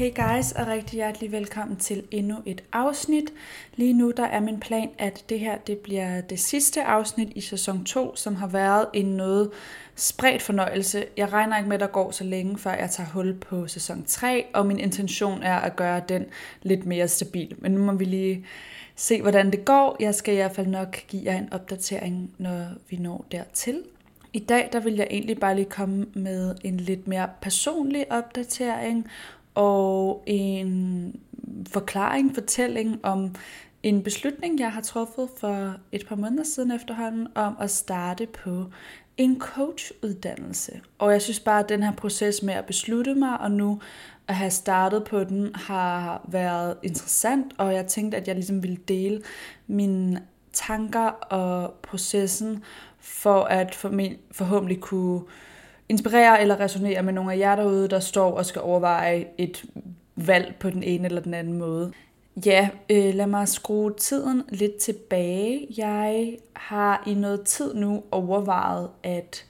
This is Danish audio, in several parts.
Hey guys, og rigtig hjertelig velkommen til endnu et afsnit. Lige nu der er min plan, at det her det bliver det sidste afsnit i sæson 2, som har været en noget spredt fornøjelse. Jeg regner ikke med, at der går så længe, før jeg tager hul på sæson 3, og min intention er at gøre den lidt mere stabil. Men nu må vi lige se, hvordan det går. Jeg skal i hvert fald nok give jer en opdatering, når vi når dertil. I dag der vil jeg egentlig bare lige komme med en lidt mere personlig opdatering og en forklaring, fortælling om en beslutning, jeg har truffet for et par måneder siden efterhånden, om at starte på en coachuddannelse. Og jeg synes bare, at den her proces med at beslutte mig, og nu at have startet på den, har været interessant, og jeg tænkte, at jeg ligesom ville dele mine tanker og processen, for at forhåbentlig kunne inspirere eller resonere med nogle af jer derude, der står og skal overveje et valg på den ene eller den anden måde. Ja, øh, lad mig skrue tiden lidt tilbage. Jeg har i noget tid nu overvejet at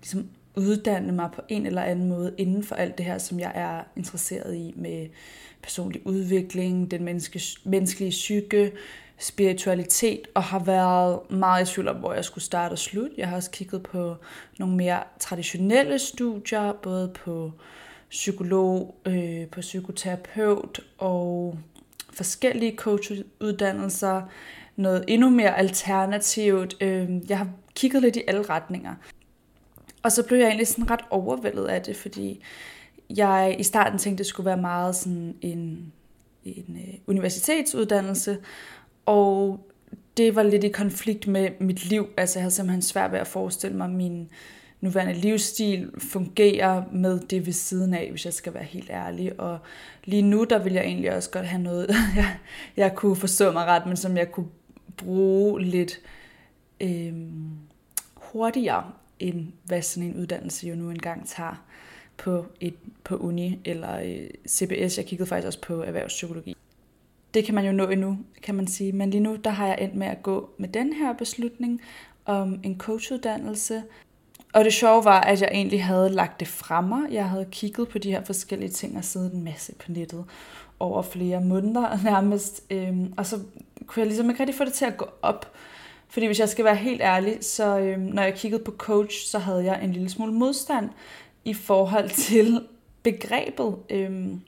ligesom, uddanne mig på en eller anden måde inden for alt det her, som jeg er interesseret i med personlig udvikling, den menneske, menneskelige psyke, spiritualitet og har været meget i tvivl om, hvor jeg skulle starte og slutte. Jeg har også kigget på nogle mere traditionelle studier, både på psykolog, øh, på psykoterapeut og forskellige coachuddannelser, noget endnu mere alternativt. Øh, jeg har kigget lidt i alle retninger. Og så blev jeg egentlig sådan ret overvældet af det, fordi jeg i starten tænkte, det skulle være meget sådan en, en øh, universitetsuddannelse, og det var lidt i konflikt med mit liv. Altså jeg havde simpelthen svært ved at forestille mig, at min nuværende livsstil fungerer med det ved siden af, hvis jeg skal være helt ærlig. Og lige nu, der vil jeg egentlig også godt have noget, jeg, jeg kunne forstå mig ret, men som jeg kunne bruge lidt øh, hurtigere, end hvad sådan en uddannelse jo nu engang tager på, et, på uni eller øh, CBS. Jeg kiggede faktisk også på erhvervspsykologi det kan man jo nå endnu, kan man sige. Men lige nu, der har jeg endt med at gå med den her beslutning om en coachuddannelse. Og det sjove var, at jeg egentlig havde lagt det fra mig. Jeg havde kigget på de her forskellige ting og siddet en masse på nettet over flere måneder nærmest. Øhm, og så kunne jeg ligesom ikke rigtig få det til at gå op. Fordi hvis jeg skal være helt ærlig, så øhm, når jeg kiggede på coach, så havde jeg en lille smule modstand i forhold til begrebet. Øhm,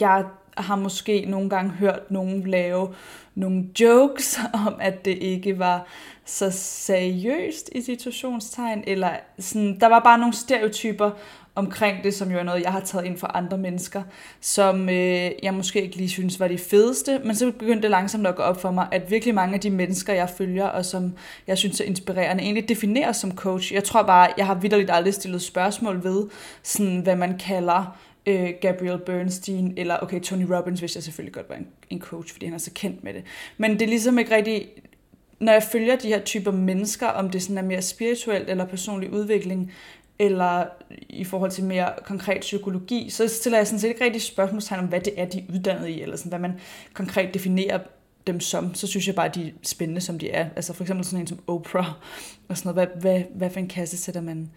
jeg har måske nogle gange hørt nogen lave nogle jokes om, at det ikke var så seriøst i situationstegn, eller sådan, der var bare nogle stereotyper omkring det, som jo er noget, jeg har taget ind fra andre mennesker, som øh, jeg måske ikke lige synes var de fedeste, men så begyndte det langsomt at gå op for mig, at virkelig mange af de mennesker, jeg følger, og som jeg synes er inspirerende, egentlig defineres som coach. Jeg tror bare, jeg har vidderligt aldrig stillet spørgsmål ved, sådan, hvad man kalder øh, Gabriel Bernstein, eller okay, Tony Robbins, hvis jeg selvfølgelig godt var en, en coach, fordi han er så kendt med det. Men det er ligesom ikke rigtig, når jeg følger de her typer mennesker, om det sådan er mere spirituelt eller personlig udvikling, eller i forhold til mere konkret psykologi, så stiller jeg sådan set ikke rigtig spørgsmålstegn om, hvad det er, de er uddannet i, eller sådan, hvad man konkret definerer dem som, så synes jeg bare, at de er spændende, som de er. Altså for eksempel sådan en som Oprah, og sådan noget. Hvad, hvad, hvad for en kasse sætter man,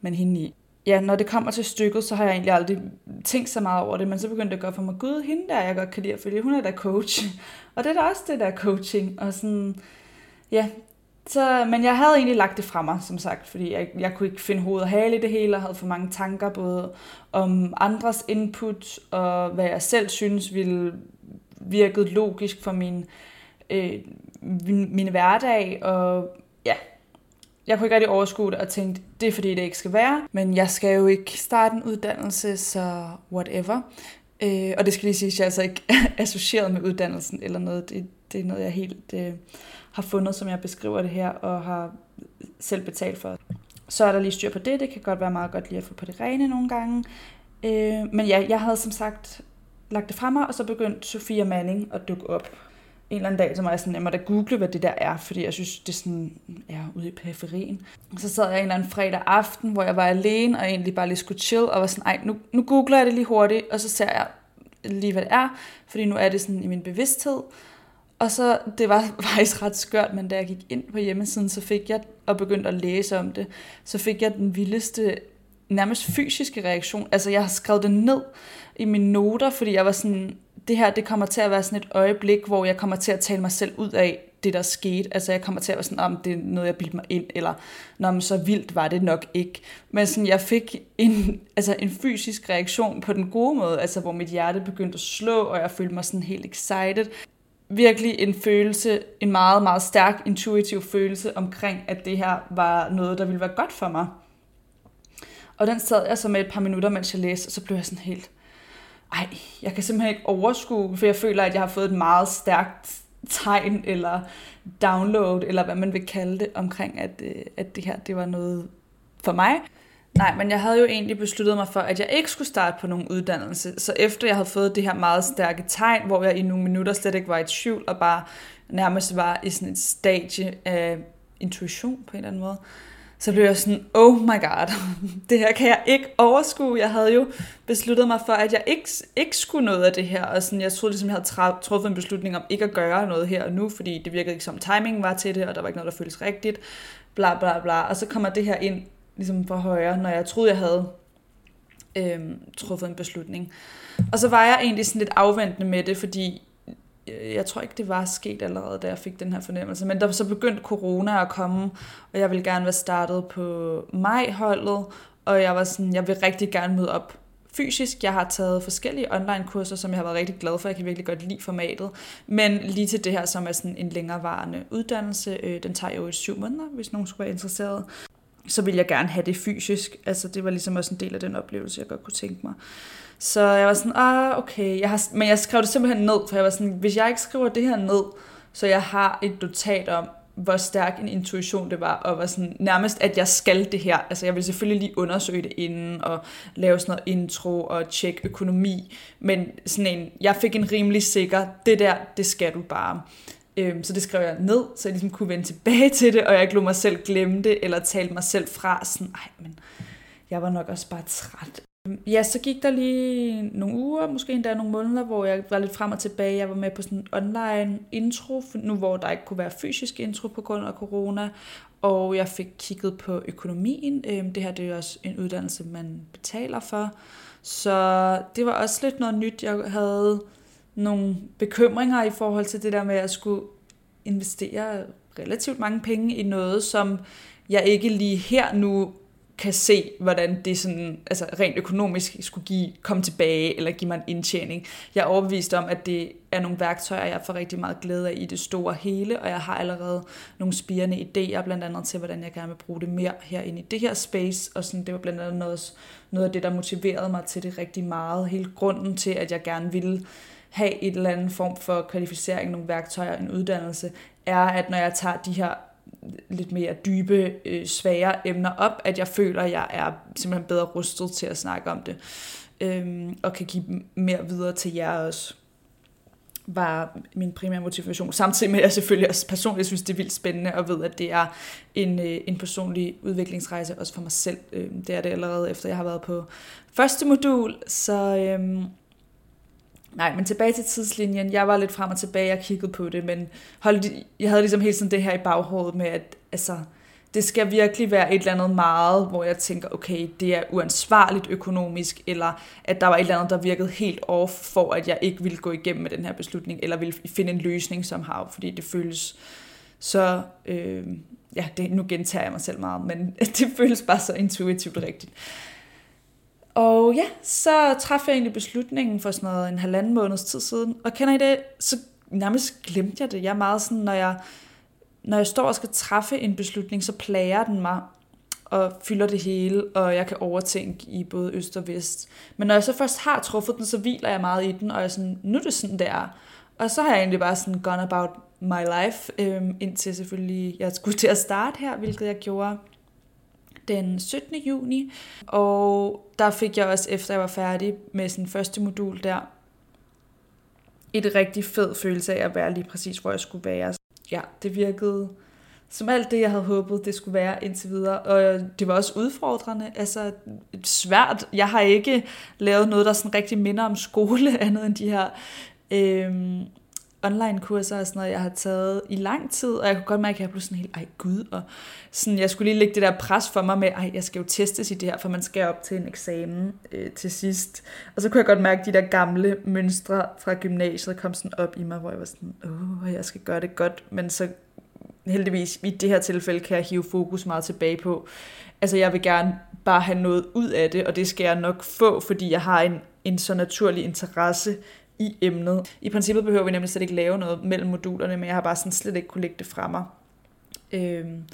man hende i? Ja, når det kommer til stykket, så har jeg egentlig aldrig tænkt så meget over det, men så begyndte det at gå for mig, gud, hende der, jeg godt kan lide at følge, hun er der coach. Og det er da også det der coaching, og sådan, ja, så, men jeg havde egentlig lagt det fra mig, som sagt, fordi jeg, jeg kunne ikke finde hoved og hale i det hele, og havde for mange tanker, både om andres input, og hvad jeg selv synes ville virket logisk for min, øh, min, min hverdag, og ja, jeg kunne ikke rigtig overskue det og tænkte, det er fordi, det ikke skal være. Men jeg skal jo ikke starte en uddannelse, så whatever. Øh, og det skal lige sige, at jeg er altså ikke associeret med uddannelsen eller noget. Det, det er noget, jeg helt øh, har fundet, som jeg beskriver det her, og har selv betalt for. Så er der lige styr på det. Det kan godt være meget godt lige at få på det rene nogle gange. Øh, men ja, jeg havde som sagt lagt det fra mig, og så begyndte Sofia Manning at dukke op en eller anden dag, så var jeg, sådan, jeg må da google, hvad det der er, fordi jeg synes, det er sådan, ja, ude i periferien. Så sad jeg en eller anden fredag aften, hvor jeg var alene, og egentlig bare lige skulle chill, og var sådan, ej, nu, nu googler jeg det lige hurtigt, og så ser jeg lige, hvad det er, fordi nu er det sådan i min bevidsthed. Og så, det var faktisk ret skørt, men da jeg gik ind på hjemmesiden, så fik jeg, og begyndte at læse om det, så fik jeg den vildeste nærmest fysiske reaktion. Altså jeg har skrevet det ned i mine noter, fordi jeg var sådan, det her det kommer til at være sådan et øjeblik, hvor jeg kommer til at tale mig selv ud af det, der skete. Altså jeg kommer til at være sådan, om det er noget, jeg bildte mig ind, eller når så vildt var det nok ikke. Men sådan, jeg fik en, altså en fysisk reaktion på den gode måde, altså hvor mit hjerte begyndte at slå, og jeg følte mig sådan helt excited. Virkelig en følelse, en meget, meget stærk intuitiv følelse omkring, at det her var noget, der ville være godt for mig. Og den sad jeg så med et par minutter, mens jeg læste, og så blev jeg sådan helt, ej, jeg kan simpelthen ikke overskue, for jeg føler, at jeg har fået et meget stærkt tegn eller download, eller hvad man vil kalde det, omkring, at, øh, at det her det var noget for mig. Nej, men jeg havde jo egentlig besluttet mig for, at jeg ikke skulle starte på nogen uddannelse. Så efter jeg havde fået det her meget stærke tegn, hvor jeg i nogle minutter slet ikke var i tvivl, og bare nærmest var i sådan et stadie af intuition på en eller anden måde, så blev jeg sådan, oh my god, det her kan jeg ikke overskue. Jeg havde jo besluttet mig for, at jeg ikke, ikke skulle noget af det her, og sådan, jeg troede ligesom, jeg havde truffet en beslutning om ikke at gøre noget her og nu, fordi det virkede ikke som timingen var til det, og der var ikke noget, der føltes rigtigt, bla bla bla, og så kommer det her ind ligesom for højre, når jeg troede, jeg havde øhm, truffet en beslutning. Og så var jeg egentlig sådan lidt afventende med det, fordi Øh, jeg tror ikke, det var sket allerede, da jeg fik den her fornemmelse, men der så begyndte corona at komme, og jeg ville gerne være startet på mig-holdet, og jeg var sådan, jeg vil rigtig gerne møde op fysisk. Jeg har taget forskellige online-kurser, som jeg har været rigtig glad for. Jeg kan virkelig godt lide formatet. Men lige til det her, som er sådan en længerevarende uddannelse, øh, den tager jo i syv måneder, hvis nogen skulle være interesseret. Så vil jeg gerne have det fysisk. Altså det var ligesom også en del af den oplevelse, jeg godt kunne tænke mig. Så jeg var sådan, ah, okay. Jeg har, men jeg skrev det simpelthen ned, for jeg var sådan, hvis jeg ikke skriver det her ned, så jeg har et notat om, hvor stærk en intuition det var, og var sådan, nærmest, at jeg skal det her. Altså, jeg vil selvfølgelig lige undersøge det inden, og lave sådan noget intro, og tjekke økonomi, men sådan en, jeg fik en rimelig sikker, det der, det skal du bare. Øhm, så det skrev jeg ned, så jeg ligesom kunne vende tilbage til det, og jeg ikke lå mig selv glemme det, eller tale mig selv fra, sådan, ej, men jeg var nok også bare træt Ja, så gik der lige nogle uger, måske endda nogle måneder, hvor jeg var lidt frem og tilbage. Jeg var med på sådan en online intro, nu hvor der ikke kunne være fysisk intro på grund af corona. Og jeg fik kigget på økonomien. Øhm, det her det er også en uddannelse, man betaler for. Så det var også lidt noget nyt. Jeg havde nogle bekymringer i forhold til det der med, at jeg skulle investere relativt mange penge i noget, som jeg ikke lige her nu kan se, hvordan det sådan, altså rent økonomisk skulle give, komme tilbage, eller give mig en indtjening. Jeg er overbevist om, at det er nogle værktøjer, jeg får rigtig meget glæde af i det store hele, og jeg har allerede nogle spirende idéer, blandt andet til, hvordan jeg gerne vil bruge det mere herinde i det her space, og sådan, det var blandt andet noget, noget af det, der motiverede mig til det rigtig meget. Hele grunden til, at jeg gerne ville have et eller andet form for kvalificering, nogle værktøjer, en uddannelse, er, at når jeg tager de her lidt mere dybe, øh, svære emner op, at jeg føler, at jeg er simpelthen bedre rustet til at snakke om det, øh, og kan give mere videre til jer også var min primære motivation. Samtidig med, at jeg selvfølgelig også personligt synes, det er vildt spændende, og ved, at det er en, øh, en personlig udviklingsrejse, også for mig selv. Øhm, det er det allerede, efter jeg har været på første modul. Så øhm, Nej, men tilbage til tidslinjen. Jeg var lidt frem og tilbage og kiggede på det, men holdt, jeg havde ligesom hele tiden det her i baghovedet med, at altså, det skal virkelig være et eller andet meget, hvor jeg tænker, okay, det er uansvarligt økonomisk, eller at der var et eller andet, der virkede helt off, for at jeg ikke ville gå igennem med den her beslutning, eller ville finde en løsning somehow, fordi det føles så, øh, ja, det, nu gentager jeg mig selv meget, men det føles bare så intuitivt rigtigt. Og ja, så træffede jeg egentlig beslutningen for sådan noget en halvanden måneds tid siden. Og kender I det, så nærmest glemte jeg det. Jeg er meget sådan, når jeg, når jeg står og skal træffe en beslutning, så plager den mig og fylder det hele, og jeg kan overtænke i både øst og vest. Men når jeg så først har truffet den, så hviler jeg meget i den, og jeg er sådan, nu er det sådan, det er. Og så har jeg egentlig bare sådan gone about my life, øhm, indtil selvfølgelig jeg skulle til at starte her, hvilket jeg gjorde den 17. juni, og der fik jeg også, efter jeg var færdig med sin første modul der, et rigtig fed følelse af at være lige præcis, hvor jeg skulle være. Ja, det virkede som alt det, jeg havde håbet, det skulle være indtil videre. Og det var også udfordrende, altså svært. Jeg har ikke lavet noget, der sådan rigtig minder om skole, andet end de her øhm, online-kurser og sådan noget, jeg har taget i lang tid, og jeg kunne godt mærke, at jeg blev sådan helt, ej gud, og sådan, jeg skulle lige lægge det der pres for mig med, ej, jeg skal jo testes i det her, for man skal op til en eksamen øh, til sidst. Og så kunne jeg godt mærke, at de der gamle mønstre fra gymnasiet kom sådan op i mig, hvor jeg var sådan, åh, jeg skal gøre det godt, men så heldigvis i det her tilfælde kan jeg hive fokus meget tilbage på. Altså jeg vil gerne bare have noget ud af det, og det skal jeg nok få, fordi jeg har en, en så naturlig interesse i emnet. I princippet behøver vi nemlig slet ikke lave noget mellem modulerne, men jeg har bare sådan slet ikke kunne lægge det fra mig. Øhm,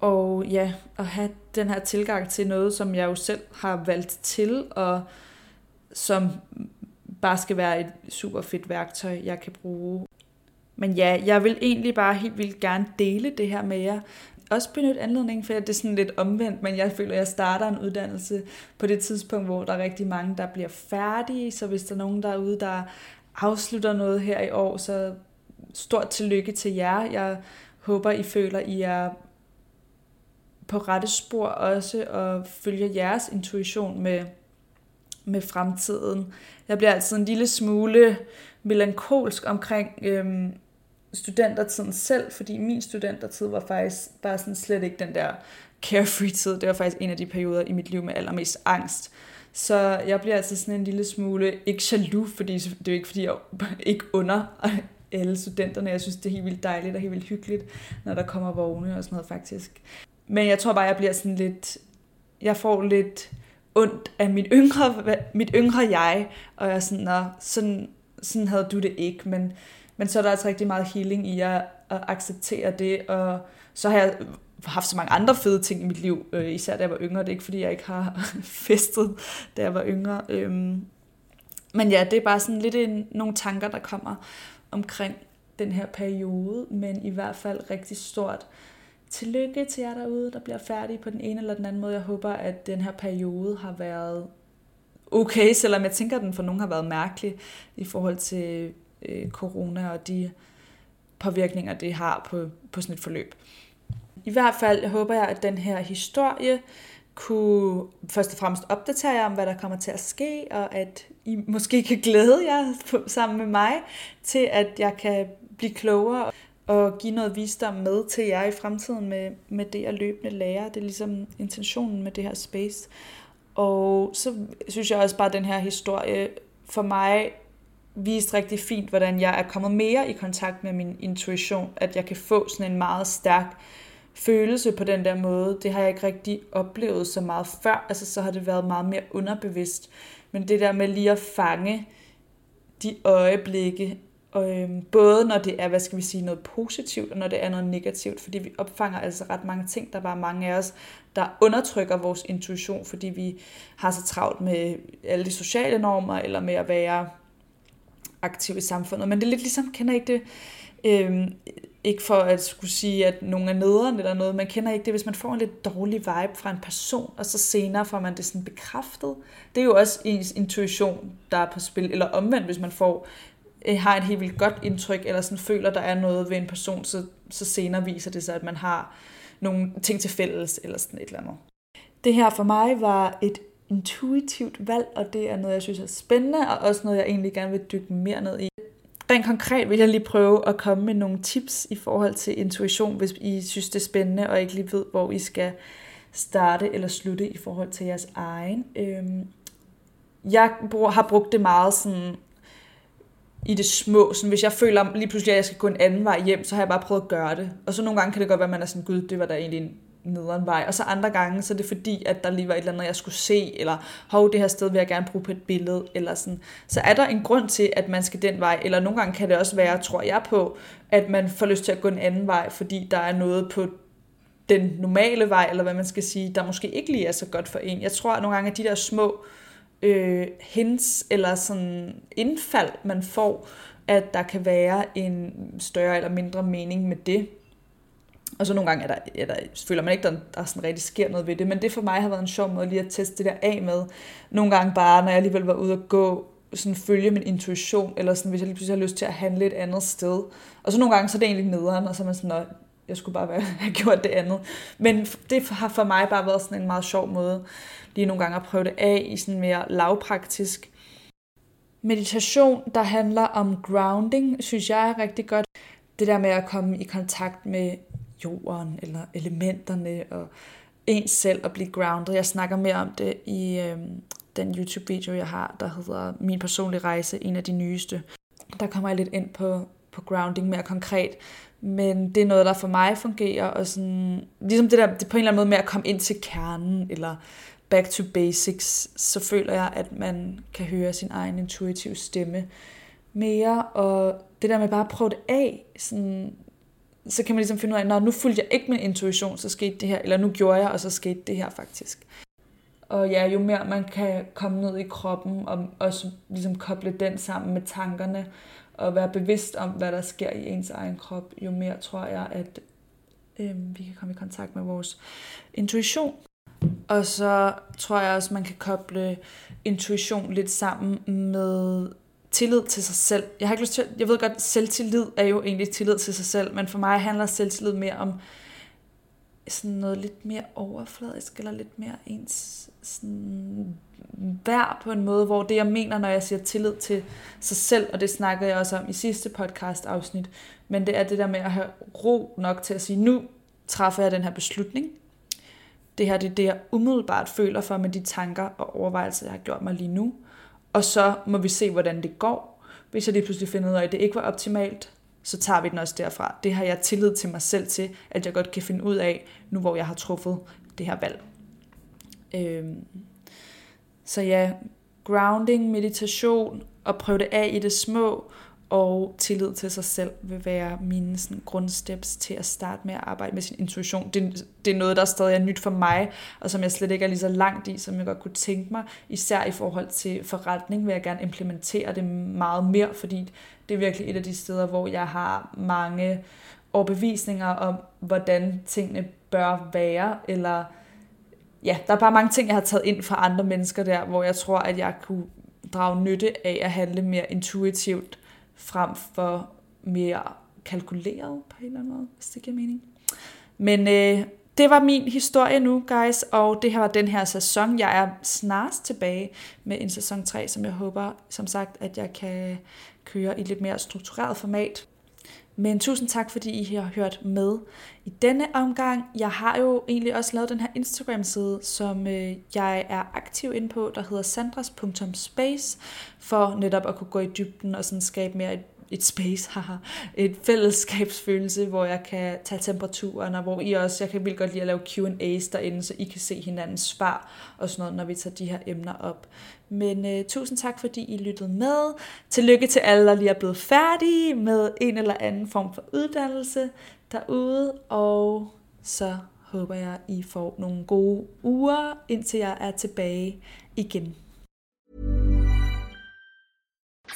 og ja, at have den her tilgang til noget, som jeg jo selv har valgt til, og som bare skal være et super fedt værktøj, jeg kan bruge. Men ja, jeg vil egentlig bare helt vildt gerne dele det her med jer, også benytte anledningen, for det er sådan lidt omvendt, men jeg føler, at jeg starter en uddannelse på det tidspunkt, hvor der er rigtig mange, der bliver færdige, så hvis der er nogen derude, der afslutter noget her i år, så stort tillykke til jer. Jeg håber, I føler, I er på rette spor også, og følger jeres intuition med, med fremtiden. Jeg bliver altid en lille smule melankolsk omkring øhm, studentertiden selv, fordi min studentertid var faktisk bare sådan slet ikke den der carefree tid. Det var faktisk en af de perioder i mit liv med allermest angst. Så jeg bliver altså sådan en lille smule, ikke jaloux, fordi det er jo ikke, fordi jeg ikke under alle studenterne. Jeg synes, det er helt vildt dejligt og helt vildt hyggeligt, når der kommer vogne og sådan noget faktisk. Men jeg tror bare, jeg bliver sådan lidt, jeg får lidt ondt af min yngre, mit yngre jeg, og jeg er sådan, Nå, sådan, sådan havde du det ikke, men men så er der altså rigtig meget healing i at, at acceptere det, og så har jeg haft så mange andre fede ting i mit liv, øh, især da jeg var yngre. Det er ikke, fordi jeg ikke har festet, da jeg var yngre. Øhm, men ja, det er bare sådan lidt en, nogle tanker, der kommer omkring den her periode, men i hvert fald rigtig stort tillykke til jer derude, der bliver færdige på den ene eller den anden måde. Jeg håber, at den her periode har været okay, selvom jeg tænker, at den for nogen har været mærkelig i forhold til øh, corona og de påvirkninger, det har på, på sådan et forløb. I hvert fald håber jeg, at den her historie kunne først og fremmest opdatere jer om, hvad der kommer til at ske, og at I måske kan glæde jer sammen med mig til, at jeg kan blive klogere og give noget visdom med til jer i fremtiden med, med det at løbende lære. Det er ligesom intentionen med det her space. Og så synes jeg også bare, at den her historie for mig vist rigtig fint, hvordan jeg er kommet mere i kontakt med min intuition, at jeg kan få sådan en meget stærk følelse på den der måde. Det har jeg ikke rigtig oplevet så meget før, altså så har det været meget mere underbevidst. Men det der med lige at fange de øjeblikke, øhm, både når det er, hvad skal vi sige, noget positivt, og når det er noget negativt, fordi vi opfanger altså ret mange ting. Der var mange af os, der undertrykker vores intuition, fordi vi har så travlt med alle de sociale normer, eller med at være aktiv i samfundet. Men det er lidt ligesom, kender ikke det, øhm, ikke for at skulle sige, at nogen er nederen eller noget, man kender ikke det, hvis man får en lidt dårlig vibe fra en person, og så senere får man det sådan bekræftet. Det er jo også ens intuition, der er på spil, eller omvendt, hvis man får øh, har et helt vildt godt indtryk, eller sådan føler, der er noget ved en person, så, så senere viser det sig, at man har nogle ting til fælles, eller sådan et eller andet. Det her for mig var et intuitivt valg, og det er noget, jeg synes er spændende, og også noget, jeg egentlig gerne vil dykke mere ned i. Rent konkret vil jeg lige prøve at komme med nogle tips i forhold til intuition, hvis I synes, det er spændende, og ikke lige ved, hvor I skal starte eller slutte i forhold til jeres egen. Øhm, jeg har brugt det meget sådan i det små. Sådan, hvis jeg føler lige pludselig, at jeg skal gå en anden vej hjem, så har jeg bare prøvet at gøre det. Og så nogle gange kan det godt være, at man er sådan, gud, det var da egentlig en nederen vej. Og så andre gange, så er det fordi, at der lige var et eller andet, jeg skulle se, eller hov, det her sted vil jeg gerne bruge på et billede, eller sådan. Så er der en grund til, at man skal den vej, eller nogle gange kan det også være, tror jeg på, at man får lyst til at gå en anden vej, fordi der er noget på den normale vej, eller hvad man skal sige, der måske ikke lige er så godt for en. Jeg tror at nogle gange, at de der små øh, hints, eller sådan indfald, man får, at der kan være en større eller mindre mening med det. Og så nogle gange er der, er der, føler man ikke, der, der sådan rigtig sker noget ved det. Men det for mig har været en sjov måde lige at teste det der af med. Nogle gange bare, når jeg alligevel var ude at gå, sådan følge min intuition, eller sådan, hvis jeg lige pludselig har lyst til at handle et andet sted. Og så nogle gange, så er det egentlig nederen, og så er man sådan, jeg skulle bare have gjort det andet. Men det har for mig bare været sådan en meget sjov måde, lige nogle gange at prøve det af i sådan mere lavpraktisk. meditation, der handler om grounding, synes jeg er rigtig godt. Det der med at komme i kontakt med jorden eller elementerne og ens selv at blive grounded. Jeg snakker mere om det i øh, den YouTube-video, jeg har, der hedder Min personlige rejse, en af de nyeste. Der kommer jeg lidt ind på, på grounding mere konkret, men det er noget, der for mig fungerer, og sådan, ligesom det der, det på en eller anden måde med at komme ind til kernen, eller back to basics, så føler jeg, at man kan høre sin egen intuitive stemme mere, og det der med bare at prøve det af, sådan, så kan man ligesom finde ud af, at nu fulgte jeg ikke min intuition, så skete det her, eller nu gjorde jeg, og så skete det her faktisk. Og ja, jo mere man kan komme ned i kroppen, og også ligesom koble den sammen med tankerne, og være bevidst om, hvad der sker i ens egen krop, jo mere tror jeg, at øh, vi kan komme i kontakt med vores intuition. Og så tror jeg også, man kan koble intuition lidt sammen med tillid til sig selv. Jeg har ikke lyst til, jeg ved godt, selvtillid er jo egentlig tillid til sig selv, men for mig handler selvtillid mere om sådan noget lidt mere overfladisk, eller lidt mere ens sådan værd på en måde, hvor det jeg mener, når jeg siger tillid til sig selv, og det snakkede jeg også om i sidste podcast afsnit, men det er det der med at have ro nok til at sige, nu træffer jeg den her beslutning. Det her det er det, jeg umiddelbart føler for med de tanker og overvejelser, jeg har gjort mig lige nu. Og så må vi se, hvordan det går. Hvis jeg lige pludselig finder ud af, at det ikke var optimalt, så tager vi den også derfra. Det har jeg tillid til mig selv til, at jeg godt kan finde ud af, nu hvor jeg har truffet det her valg. Øhm. Så ja, grounding, meditation og prøve det af i det små, og tillid til sig selv vil være mine sådan, grundsteps til at starte med at arbejde med sin intuition. Det, det er noget, der stadig er nyt for mig, og som jeg slet ikke er lige så langt i, som jeg godt kunne tænke mig. Især i forhold til forretning vil jeg gerne implementere det meget mere, fordi det er virkelig et af de steder, hvor jeg har mange overbevisninger om, hvordan tingene bør være, eller ja, der er bare mange ting, jeg har taget ind fra andre mennesker der, hvor jeg tror, at jeg kunne drage nytte af at handle mere intuitivt, frem for mere kalkuleret på en eller anden måde, hvis det giver mening. Men øh, det var min historie nu, guys, og det her var den her sæson. Jeg er snarest tilbage med en sæson 3, som jeg håber, som sagt, at jeg kan køre i lidt mere struktureret format. Men tusind tak, fordi I har hørt med i denne omgang. Jeg har jo egentlig også lavet den her Instagram-side, som øh, jeg er aktiv inde på, der hedder sandras.space, for netop at kunne gå i dybden og sådan skabe mere et et space, haha, et fællesskabsfølelse, hvor jeg kan tage temperaturen, og hvor I også, jeg kan vildt godt lide at lave Q&A's derinde, så I kan se hinandens svar og sådan noget, når vi tager de her emner op. Men øh, tusind tak, fordi I lyttede med. Tillykke til alle, der lige er blevet færdige med en eller anden form for uddannelse derude, og så håber jeg, I får nogle gode uger, indtil jeg er tilbage igen.